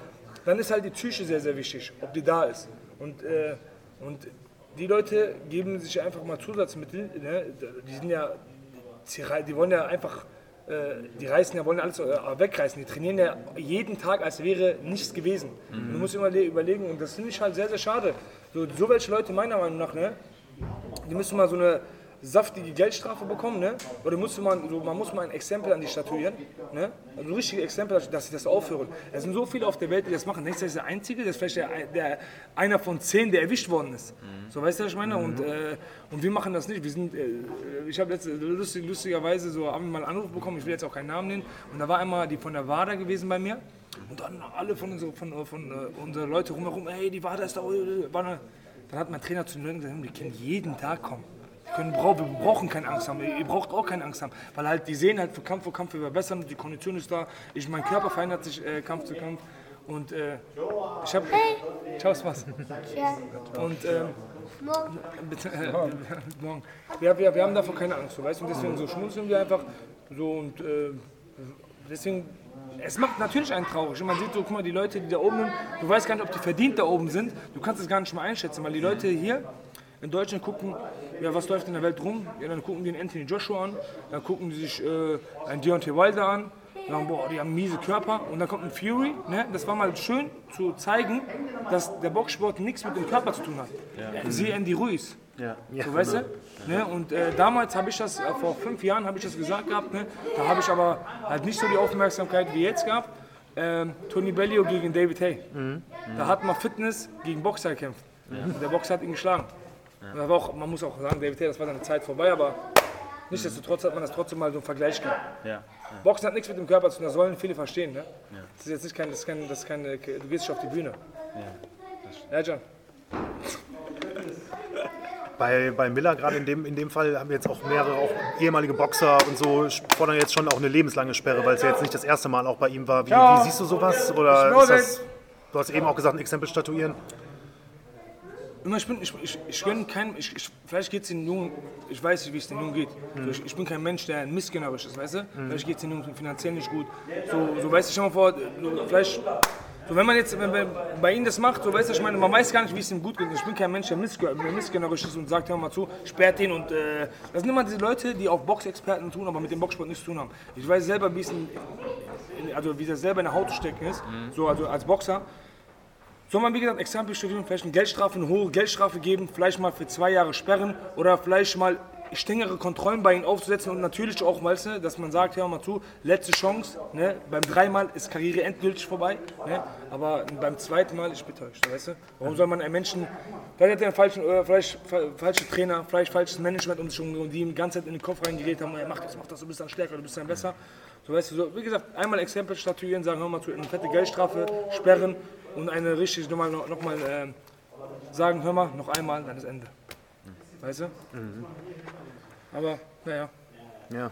dann ist halt die Psyche sehr, sehr wichtig, ob die da ist. Und, äh, und die Leute geben sich einfach mal Zusatzmittel, ne? die sind ja, die wollen ja einfach, äh, die reißen ja, wollen alles äh, wegreißen, die trainieren ja jeden Tag, als wäre nichts gewesen. Und du musst immer le- überlegen, und das finde ich halt sehr, sehr schade. So, so welche Leute meiner Meinung nach, ne? die müssen mal so eine saftige Geldstrafe bekommen, ne? Oder muss man, so, man muss mal ein Exempel an die statuieren, ne? Also ein richtiges Exempel, dass sie das aufhören. Es sind so viele auf der Welt, die das machen. Das ist der Einzige? Das ist vielleicht der, der, einer von zehn, der erwischt worden ist. So, weißt du, was ich meine? Und, äh, und wir machen das nicht. Wir sind, äh, ich habe lustig, lustigerweise so, haben wir mal einen Anruf bekommen, ich will jetzt auch keinen Namen nennen. Und da war einmal die von der WADA gewesen bei mir. Und dann alle von, unsere, von, von, von äh, unsere Leute rumherum, hey, die WADA ist da. äh, WADA. Dann hat mein Trainer zu den Leuten gesagt, die können jeden Tag kommen. Wir, können, wir brauchen keine Angst haben, ihr braucht auch keine Angst haben, weil halt die sehen halt für Kampf für Kampf wir verbessern, die Kondition ist da, ich, mein Körper verändert sich äh, Kampf zu Kampf und äh, ich habe, ciao Spaß. Ja, Und ähm, morgen. äh, morgen. Wir, wir, wir haben davor keine Angst, so, weißt du, und deswegen so schmunzeln wir einfach so und äh, deswegen, es macht natürlich einen traurig. Und man sieht so, guck mal, die Leute, die da oben sind, du weißt gar nicht, ob die verdient da oben sind, du kannst es gar nicht mal einschätzen, weil die Leute hier in Deutschland gucken, ja, was läuft in der Welt rum, ja, dann gucken die den Anthony Joshua an, dann gucken die sich äh, einen Deontay Wilder an, sagen, boah, die haben miese Körper und dann kommt ein Fury, ne? das war mal schön zu zeigen, dass der Boxsport nichts mit dem Körper zu tun hat. Sie Andy Ruiz. ja. So, weißt du? Ne? Und äh, damals habe ich das, äh, vor fünf Jahren habe ich das gesagt gehabt, ne? da habe ich aber halt nicht so die Aufmerksamkeit wie jetzt gehabt. Ähm, Tony Bellio gegen David Hay. Da hat man Fitness gegen Boxer gekämpft. Und der Boxer hat ihn geschlagen. War auch, man muss auch sagen, David Hay, das war seine Zeit vorbei, aber nichtsdestotrotz hat man das trotzdem mal so einen Vergleich gehabt. Ja. Boxen hat nichts mit dem Körper zu tun, das sollen viele verstehen. Ne? Das ist jetzt nicht kein, das ist kein, das ist kein, du gehst nicht auf die Bühne. Ja, John. Bei, bei Miller gerade in dem, in dem Fall haben wir jetzt auch mehrere auch ehemalige Boxer und so fordern jetzt schon auch eine lebenslange Sperre, weil es ja jetzt nicht das erste Mal auch bei ihm war. Wie, wie siehst du sowas? Oder das, Du hast eben auch gesagt, ein Exempel statuieren. Immer, ich bin, ich, ich, ich gönne keinem, ich, ich, vielleicht geht es den Jungen, ich weiß nicht, wie es den Jungen geht. So, ich, ich bin kein Mensch, der missgönnerisch ist, weißt du? Vielleicht geht es den Jungen finanziell nicht gut. So, so weißt du, mal vor, vielleicht, so wenn man jetzt wenn, wenn bei ihnen das macht, so weißt du, ich meine, man weiß gar nicht, wie es ihm gut geht. Ich bin kein Mensch, der missgö- der missgönnerisch ist und sagt, hör mal zu, sperrt den und, äh, das sind immer diese Leute, die auch Boxexperten tun, aber mit dem Boxsport nichts zu tun haben. Ich weiß selber, wie es in, in, also wie das selber in der Haut stecken ist, so, also als Boxer. Soll man, wie gesagt, Exempelstudium, vielleicht eine Geldstrafe, eine hohe Geldstrafe geben, vielleicht mal für zwei Jahre sperren oder vielleicht mal strengere Kontrollen bei ihnen aufzusetzen und natürlich auch, weißt du, dass man sagt, hör mal zu, letzte Chance, ne, beim dreimal ist Karriere endgültig vorbei, ne, aber beim zweiten Mal, ich bitte euch, weißt du, warum soll man einen Menschen, vielleicht hat er einen falschen, äh, vielleicht fa- falsche Trainer, vielleicht falsches Management um sich herum und die ihm die ganze Zeit in den Kopf reingeredet haben, ey, mach das, mach das, du bist dann stärker, du bist dann besser, so weißt du, so, wie gesagt, einmal Exempel statuieren, sagen, hör mal zu, eine fette Geldstrafe, sperren und eine richtig nochmal noch, noch mal, ähm, sagen, hör mal, noch einmal, dann ist Ende. Weißt du? Aber, naja. Ja.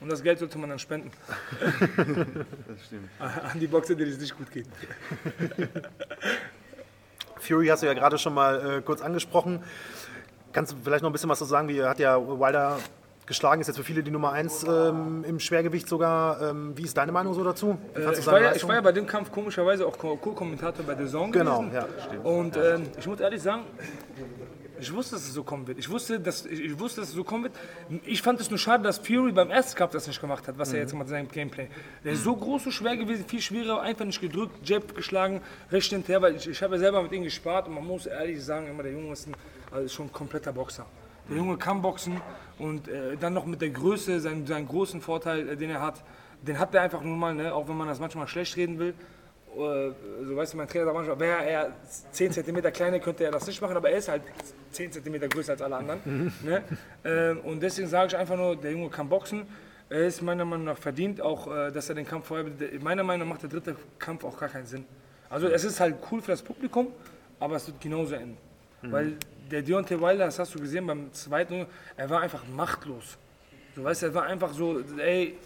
Und das Geld sollte man dann spenden. [laughs] Das stimmt. [laughs] An die Boxer, denen es nicht gut geht. [laughs] Fury hast du ja gerade schon mal äh, kurz angesprochen. Kannst du vielleicht noch ein bisschen was zu sagen? Wie hat ja Wilder geschlagen? Ist jetzt für viele die Nummer 1 ähm, im Schwergewicht sogar. Ähm, wie ist deine Meinung so dazu? Du Ich war, ja, ich war ja bei dem Kampf komischerweise auch Co- Co-Kommentator bei The Zone Genau, gewesen. ja. Und ähm, ich muss ehrlich sagen, ich wusste, dass es so kommen wird. Ich wusste, dass, ich, wusste, dass es so kommen wird. Ich fand es nur schade, dass Fury beim ersten Kampf das nicht gemacht hat, was er jetzt gemacht hat, sein Gameplay. Der ist so groß und schwer gewesen, viel schwerer, einfach nicht gedrückt, Jab geschlagen, recht hinterher, weil ich, ich habe ja selber mit ihm gespart und man muss ehrlich sagen, immer der Junge ist, ein, also ist schon ein kompletter Boxer. Der Junge kann boxen und äh, dann noch mit der Größe, seinen, seinen großen Vorteil, äh, den er hat, den hat er einfach nun mal, ne, auch wenn man das manchmal schlecht reden will. Äh, so weißt du, mein Trainer sagt manchmal, wäre er 10 cm kleiner, könnte er das nicht machen, aber er ist halt 10 cm größer als alle anderen. ne? ähm, und deswegen sage ich einfach nur, der Junge kann boxen. Er ist meiner Meinung nach verdient, auch äh, dass er den Kampf vorher. Meiner Meinung nach macht der dritte Kampf auch gar keinen Sinn. Also es ist halt cool für das Publikum, aber es wird genauso enden. Weil der Deontay Wilder, das hast du gesehen beim zweiten, er war einfach machtlos. Du weißt, er war einfach so, ey,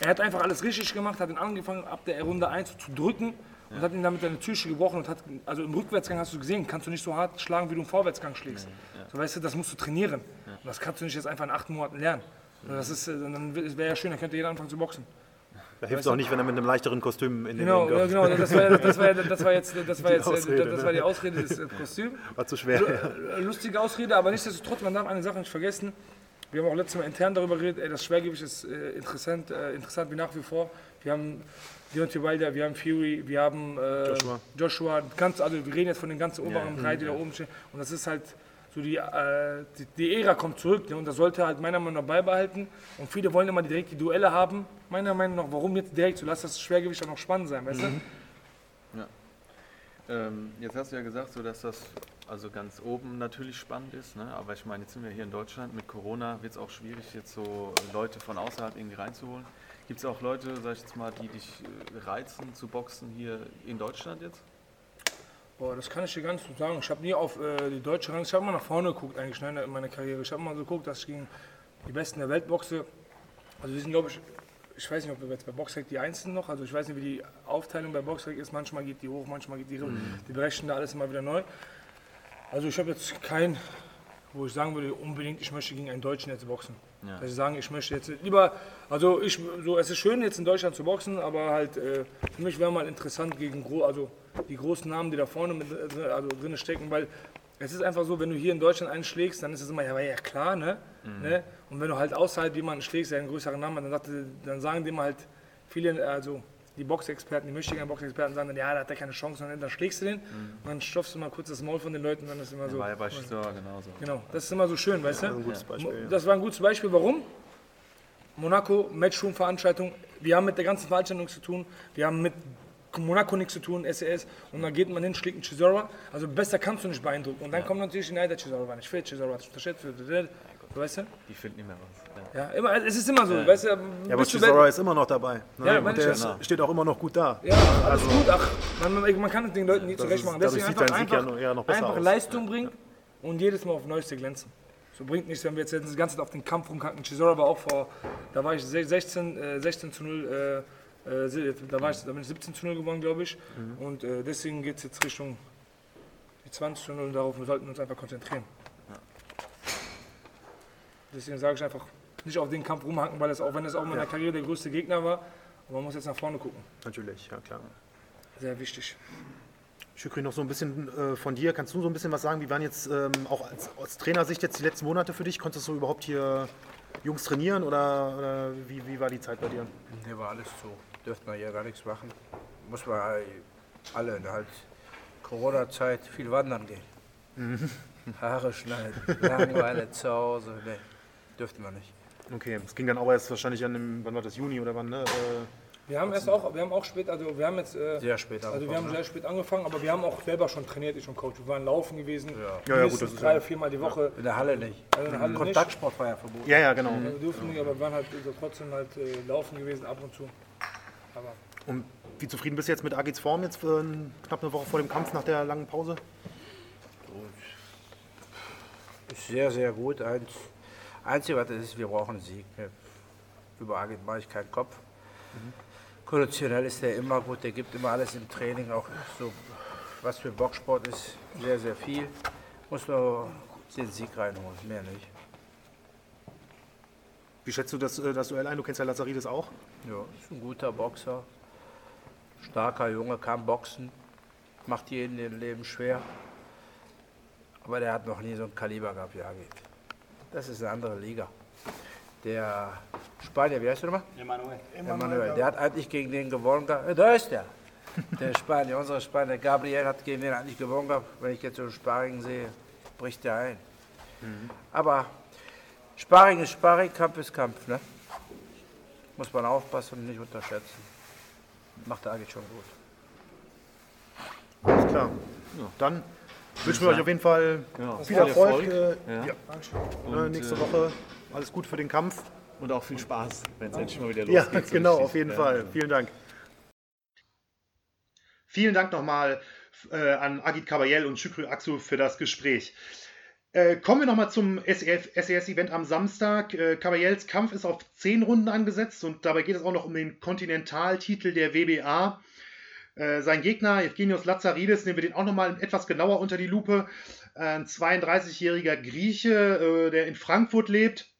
er hat einfach alles richtig gemacht, hat ihn angefangen ab der Runde 1 zu drücken und hat ihn damit seine Psyche gebrochen und hat, also im Rückwärtsgang hast du gesehen, kannst du nicht so hart schlagen, wie du im Vorwärtsgang schlägst. So weißt du, das musst du trainieren. Und das kannst du nicht jetzt einfach in acht Monaten lernen. Das ist, äh, dann wäre ja schön, dann könnte jeder anfangen zu boxen. Da hilft es auch nicht, wenn er mit einem leichteren Kostüm in den Genau, Ring ja, kommt. genau, das war, das war, das war jetzt, das [laughs] war Die jetzt, Ausrede, das war die Ausrede des äh, Kostüms. War zu schwer. Ja. Äh, Lustige Ausrede, aber nichtsdestotrotz, man darf eine Sache nicht vergessen. Wir haben auch letztes Mal intern darüber geredet, ey, das Schwergewicht ist äh, interessant, äh, interessant wie nach wie vor. Wir haben Deontay Wilder, wir haben Fury, wir haben äh, Joshua. Joshua ganz, also wir reden jetzt von den ganzen oberen drei, die da oben stehen. Und das ist halt so die, äh, die, die Ära kommt zurück ne? und das sollte halt meiner Meinung nach beibehalten. Und viele wollen immer direkt die Duelle haben. Meiner Meinung nach, warum jetzt direkt so? Lass das Schwergewicht auch noch spannend sein, weißt du? Ähm, jetzt hast du ja gesagt, so dass das also ganz oben natürlich spannend ist, ne? aber ich meine, jetzt sind wir hier in Deutschland, mit Corona wird es auch schwierig, jetzt so Leute von außerhalb irgendwie reinzuholen. Gibt es auch Leute, sag ich jetzt mal, die dich äh, reizen zu boxen hier in Deutschland jetzt? Boah, das kann ich dir nicht so sagen. Ich habe nie auf äh, die deutsche Rang, ich habe immer nach vorne geguckt eigentlich ne, in meiner Karriere. Ich habe mal so geguckt, dass ich gegen die Besten der Welt boxe. Also wir sind, glaube ich, ich weiß nicht, ob wir jetzt bei Boxrec die Einzelnen noch, also ich weiß nicht, wie die Aufteilung bei Boxrec ist. Manchmal geht die hoch, manchmal geht die runter. Die berechnen da alles immer wieder neu. Also ich habe jetzt keinen, wo ich sagen würde, unbedingt, ich möchte gegen einen Deutschen jetzt boxen. Ja. Dass ich sagen, ich möchte jetzt lieber, also ich, so, es ist schön jetzt in Deutschland zu boxen, aber halt äh, für mich wäre mal interessant gegen also die großen Namen, die da vorne mit, also drin stecken, weil es ist einfach so, wenn du hier in Deutschland einschlägst, dann ist es immer, ja, ja klar, ne? ne? Und wenn du halt außerhalb jemanden schlägst, der einen größeren Namen hat, dann, sagt, dann sagen dem halt viele, also die Boxexperten, die möchtegern Boxexperten sagen dann, ja, da hat er keine Chance, und dann schlägst du den und dann stopfst du mal kurz das Maul von den Leuten dann ist immer so. War ja bei Chisora genauso. Genau, das ist immer so schön, weißt du? ein gutes Beispiel, ja. Das war ein gutes Beispiel. Warum? Monaco, Matchroom-Veranstaltung. Wir haben mit der ganzen Veranstaltung zu tun. Wir haben mit Monaco nichts zu tun, SES. Und dann geht man hin, schlägt einen Chisora. Also besser kannst du nicht beeindrucken. Und dann kommt natürlich die Nein, der Chisora war nicht fit, Chisora hat sich unterschätzt. Weißt du? Die finden nicht mehr was. Ja. Ja, immer, es ist immer so. Weißt du, Ja, aber Chisora ist immer noch dabei. Ne? Ja, und meine der ich ja. ist, steht auch immer noch gut da. Ja, alles gut. Ach, man, man, man kann es den Leuten nie zurecht machen. Deswegen sieht einfach, ja einfach, noch- ja noch besser einfach aus. Leistung bringen und jedes Mal auf Neueste glänzen. So bringt nichts, wenn wir jetzt die ganze Zeit auf den Kampf rumkacken. Chisora war auch vor, da war ich se- 16, äh, 16 zu 0 Äh, da, war ich, da bin ich 17 zu 0 gewonnen, glaube ich. Mhm. Und äh, deswegen geht es jetzt Richtung die 20 zu 0 und darauf wir sollten uns einfach konzentrieren. Ja. Deswegen sage ich einfach, nicht auf den Kampf rumhaken, weil es auch, wenn es auch in meiner ja. Karriere der größte Gegner war, aber man muss jetzt nach vorne gucken. Natürlich, ja klar. Sehr wichtig. Schükri, noch so ein bisschen äh, von dir. Kannst du so ein bisschen was sagen? Wie waren jetzt ähm, auch als, aus Trainersicht jetzt die letzten Monate für dich? Konntest du überhaupt hier Jungs trainieren oder, oder wie, wie war die Zeit bei dir? Hier war alles so. Dürfte man ja gar nichts machen. Muss man alle halt Corona-Zeit viel wandern gehen. Mhm. Haare schneiden, Langeweile zu Hause. Nee, dürfte man nicht. Okay, es ging dann auch erst wahrscheinlich an dem, wann war das, Juni oder wann, ne? Äh, wir haben erst auch, wir haben auch spät, also wir haben jetzt äh, sehr spät Also wir haben sehr spät angefangen, aber wir haben auch selber schon trainiert, ich und Coach. Wir waren laufen gewesen, ja, ja, ja gut, das drei, viermal die Woche. In der Halle nicht. Also in der Halle Kontaktsport nicht. war ja verboten. Ja, ja, genau. wir durften nicht, aber wir waren halt also trotzdem halt äh, laufen gewesen ab und zu. Aber und wie zufrieden bist du jetzt mit Agits Form jetzt für knapp eine Woche vor dem Kampf nach der langen Pause? Ist sehr, sehr gut. Eins, Einzige, was ist, wir brauchen einen Sieg. Über Agit mache ich keinen Kopf. Mhm. Konditionell ist der immer gut, der gibt immer alles im Training, auch so, was für Boxsport ist, sehr, sehr viel. Muss nur den Sieg reinholen, mehr nicht. Wie schätzt du das, äh, das Duell ein? Du kennst ja Lazaridis auch? Ja, ist ein guter Boxer. Starker Junge, kann boxen. Macht jeden den Leben schwer. Aber der hat noch nie so ein Kaliber gehabt wie Agit. Das ist eine andere Liga. Der Spanier, wie heißt der nochmal? Emanuel. Emanuel. Der hat eigentlich gegen den gewonnen gehabt. Äh, da ist der. Der Spanier, [laughs] unser Spanier. Gabriel hat gegen den eigentlich gewonnen gehabt. Wenn ich jetzt so Sparring sehe, bricht der ein. Mhm. Aber Sparring ist Sparring, Kampf ist Kampf. Ne? Muss man aufpassen und nicht unterschätzen. Macht der eigentlich schon gut. Alles klar. Ja, dann wünschen wir euch auf jeden Fall genau. viel Erfolg. Erfolg. Äh, ja. Ja. nächste äh, Woche alles gut für den Kampf. Und auch viel Spaß, wenn es endlich mal wieder losgeht. Ja, genau, auf jeden Fall. Vielen Dank. Vielen Dank nochmal äh, an Agit Kabayel und Shukri Aksu für das Gespräch. Äh, kommen wir nochmal zum SES-Event e am Samstag. Äh, Kabayels Kampf ist auf 10 Runden angesetzt und dabei geht es auch noch um den Kontinentaltitel der WBA. Äh, sein Gegner, Evgenios Lazaridis, nehmen wir den auch nochmal etwas genauer unter die Lupe. Ein 32-jähriger Grieche, äh, der in Frankfurt lebt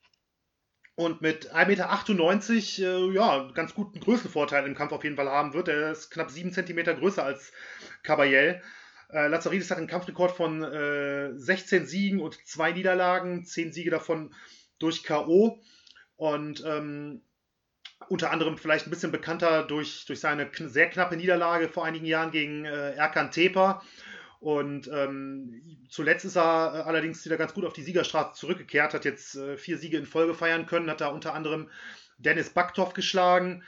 und mit 1,98 Meter äh, ja, ganz guten Größenvorteil im Kampf auf jeden Fall haben wird. Er ist knapp 7 cm größer als Caballel. Äh, Lazaridis hat einen Kampfrekord von äh, 16 Siegen und 2 Niederlagen, 10 Siege davon durch K.O. Und ähm, unter anderem vielleicht ein bisschen bekannter durch, durch seine sehr knappe Niederlage vor einigen Jahren gegen äh, Erkan Tepa. Und ähm, zuletzt ist er äh, allerdings wieder ganz gut auf die Siegerstraße zurückgekehrt, hat jetzt äh, vier Siege in Folge feiern können, hat da unter anderem Dennis Baktov geschlagen.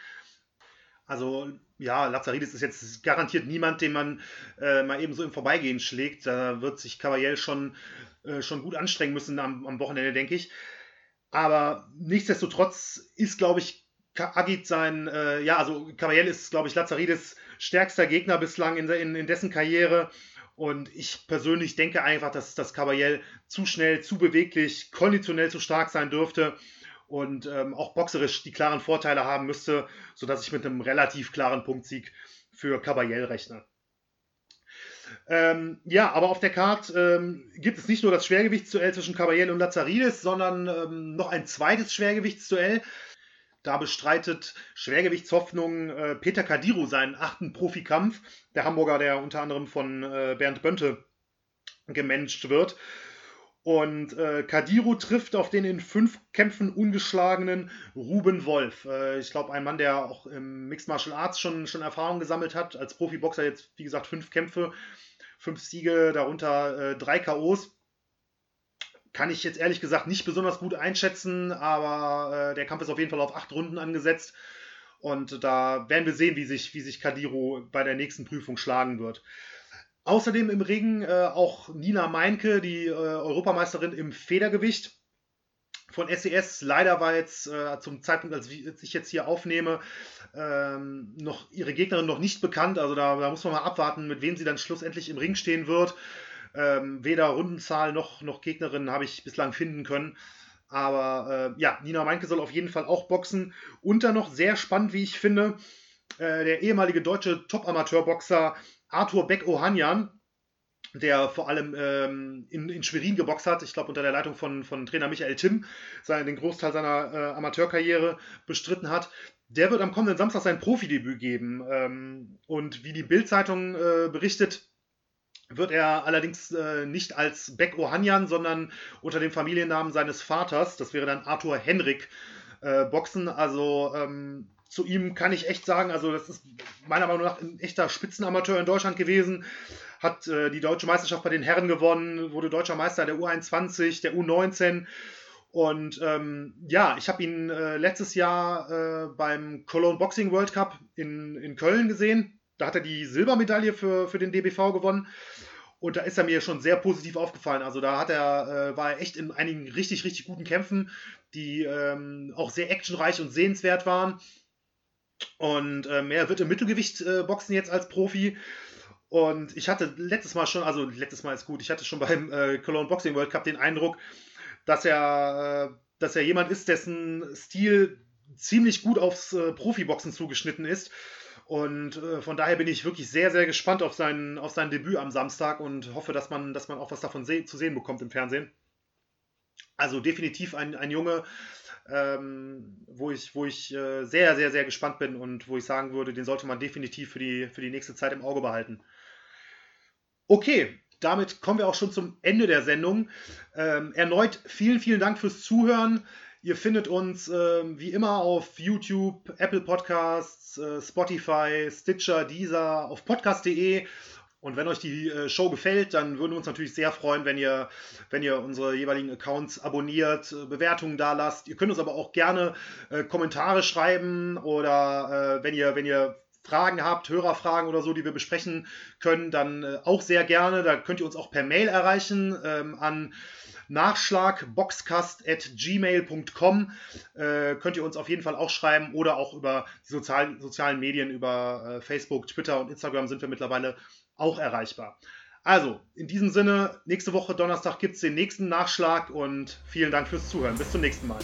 Also ja, Lazaridis ist jetzt garantiert niemand, den man äh, mal eben so im Vorbeigehen schlägt. Da wird sich Cavaliel schon, äh, schon gut anstrengen müssen am, am Wochenende, denke ich. Aber nichtsdestotrotz ist, glaube ich, Agit sein, äh, ja, also Cavaliel ist, glaube ich, Lazaridis stärkster Gegner bislang in, in, in dessen Karriere. Und ich persönlich denke einfach, dass das Caballel zu schnell, zu beweglich, konditionell zu stark sein dürfte und ähm, auch boxerisch die klaren Vorteile haben müsste, sodass ich mit einem relativ klaren Punktsieg für Caballel rechne. Ähm, ja, aber auf der Karte ähm, gibt es nicht nur das Schwergewichtsduell zwischen Caballel und Lazaridis, sondern ähm, noch ein zweites Schwergewichtsduell. Da bestreitet Schwergewichtshoffnung äh, Peter Kadiru seinen achten Profikampf. Der Hamburger, der unter anderem von äh, Bernd Bönte gemanagt wird. Und äh, Kadiru trifft auf den in fünf Kämpfen ungeschlagenen Ruben Wolf. Äh, ich glaube, ein Mann, der auch im Mixed Martial Arts schon, schon Erfahrung gesammelt hat. Als Profiboxer jetzt, wie gesagt, fünf Kämpfe, fünf Siege, darunter äh, drei K.O.s kann ich jetzt ehrlich gesagt nicht besonders gut einschätzen, aber äh, der Kampf ist auf jeden Fall auf acht Runden angesetzt. Und da werden wir sehen, wie sich, wie sich Kadiro bei der nächsten Prüfung schlagen wird. Außerdem im Ring äh, auch Nina Meinke, die äh, Europameisterin im Federgewicht von SES. Leider war jetzt äh, zum Zeitpunkt, als ich jetzt hier aufnehme, ähm, noch ihre Gegnerin noch nicht bekannt. Also da, da muss man mal abwarten, mit wem sie dann schlussendlich im Ring stehen wird. Ähm, weder Rundenzahl noch, noch Gegnerinnen habe ich bislang finden können. Aber äh, ja, Nina Meinke soll auf jeden Fall auch boxen. Und dann noch sehr spannend, wie ich finde, äh, der ehemalige deutsche Top-Amateurboxer Arthur Beck-Ohanyan, der vor allem ähm, in, in Schwerin geboxt hat, ich glaube unter der Leitung von, von Trainer Michael Timm, seinen, den Großteil seiner äh, Amateurkarriere bestritten hat. Der wird am kommenden Samstag sein Profidebüt geben. Ähm, und wie die Bild-Zeitung äh, berichtet, wird er allerdings äh, nicht als Beck Ohanyan, sondern unter dem Familiennamen seines Vaters, das wäre dann Arthur Henrik, äh, boxen. Also ähm, zu ihm kann ich echt sagen, also das ist meiner Meinung nach ein echter Spitzenamateur in Deutschland gewesen. Hat äh, die deutsche Meisterschaft bei den Herren gewonnen, wurde deutscher Meister der U21, der U19. Und ähm, ja, ich habe ihn äh, letztes Jahr äh, beim Cologne Boxing World Cup in, in Köln gesehen. Da hat er die Silbermedaille für, für den DBV gewonnen. Und da ist er mir schon sehr positiv aufgefallen. Also da hat er, äh, war er echt in einigen richtig, richtig guten Kämpfen, die ähm, auch sehr actionreich und sehenswert waren. Und ähm, er wird im Mittelgewicht äh, boxen jetzt als Profi. Und ich hatte letztes Mal schon, also letztes Mal ist gut, ich hatte schon beim äh, Cologne Boxing World Cup den Eindruck, dass er, äh, dass er jemand ist, dessen Stil ziemlich gut aufs äh, Profiboxen zugeschnitten ist. Und äh, von daher bin ich wirklich sehr, sehr gespannt auf sein, auf sein Debüt am Samstag und hoffe, dass man, dass man auch was davon se zu sehen bekommt im Fernsehen. Also definitiv ein, ein Junge, ähm, wo ich, wo ich äh, sehr, sehr, sehr gespannt bin und wo ich sagen würde, den sollte man definitiv für die, für die nächste Zeit im Auge behalten. Okay, damit kommen wir auch schon zum Ende der Sendung. Ähm, erneut vielen, vielen Dank fürs Zuhören. Ihr findet uns äh, wie immer auf YouTube, Apple Podcasts, äh, Spotify, Stitcher, Deezer, auf podcast.de. Und wenn euch die äh, Show gefällt, dann würden wir uns natürlich sehr freuen, wenn ihr, wenn ihr unsere jeweiligen Accounts abonniert, äh, Bewertungen da lasst. Ihr könnt uns aber auch gerne äh, Kommentare schreiben oder äh, wenn ihr, wenn ihr Fragen habt, Hörerfragen oder so, die wir besprechen können, dann auch sehr gerne. Da könnt ihr uns auch per Mail erreichen ähm, an nachschlagboxcast.gmail.com äh, könnt ihr uns auf jeden Fall auch schreiben oder auch über die sozialen, sozialen Medien, über äh, Facebook, Twitter und Instagram sind wir mittlerweile auch erreichbar. Also, in diesem Sinne, nächste Woche Donnerstag gibt es den nächsten Nachschlag und vielen Dank fürs Zuhören. Bis zum nächsten Mal.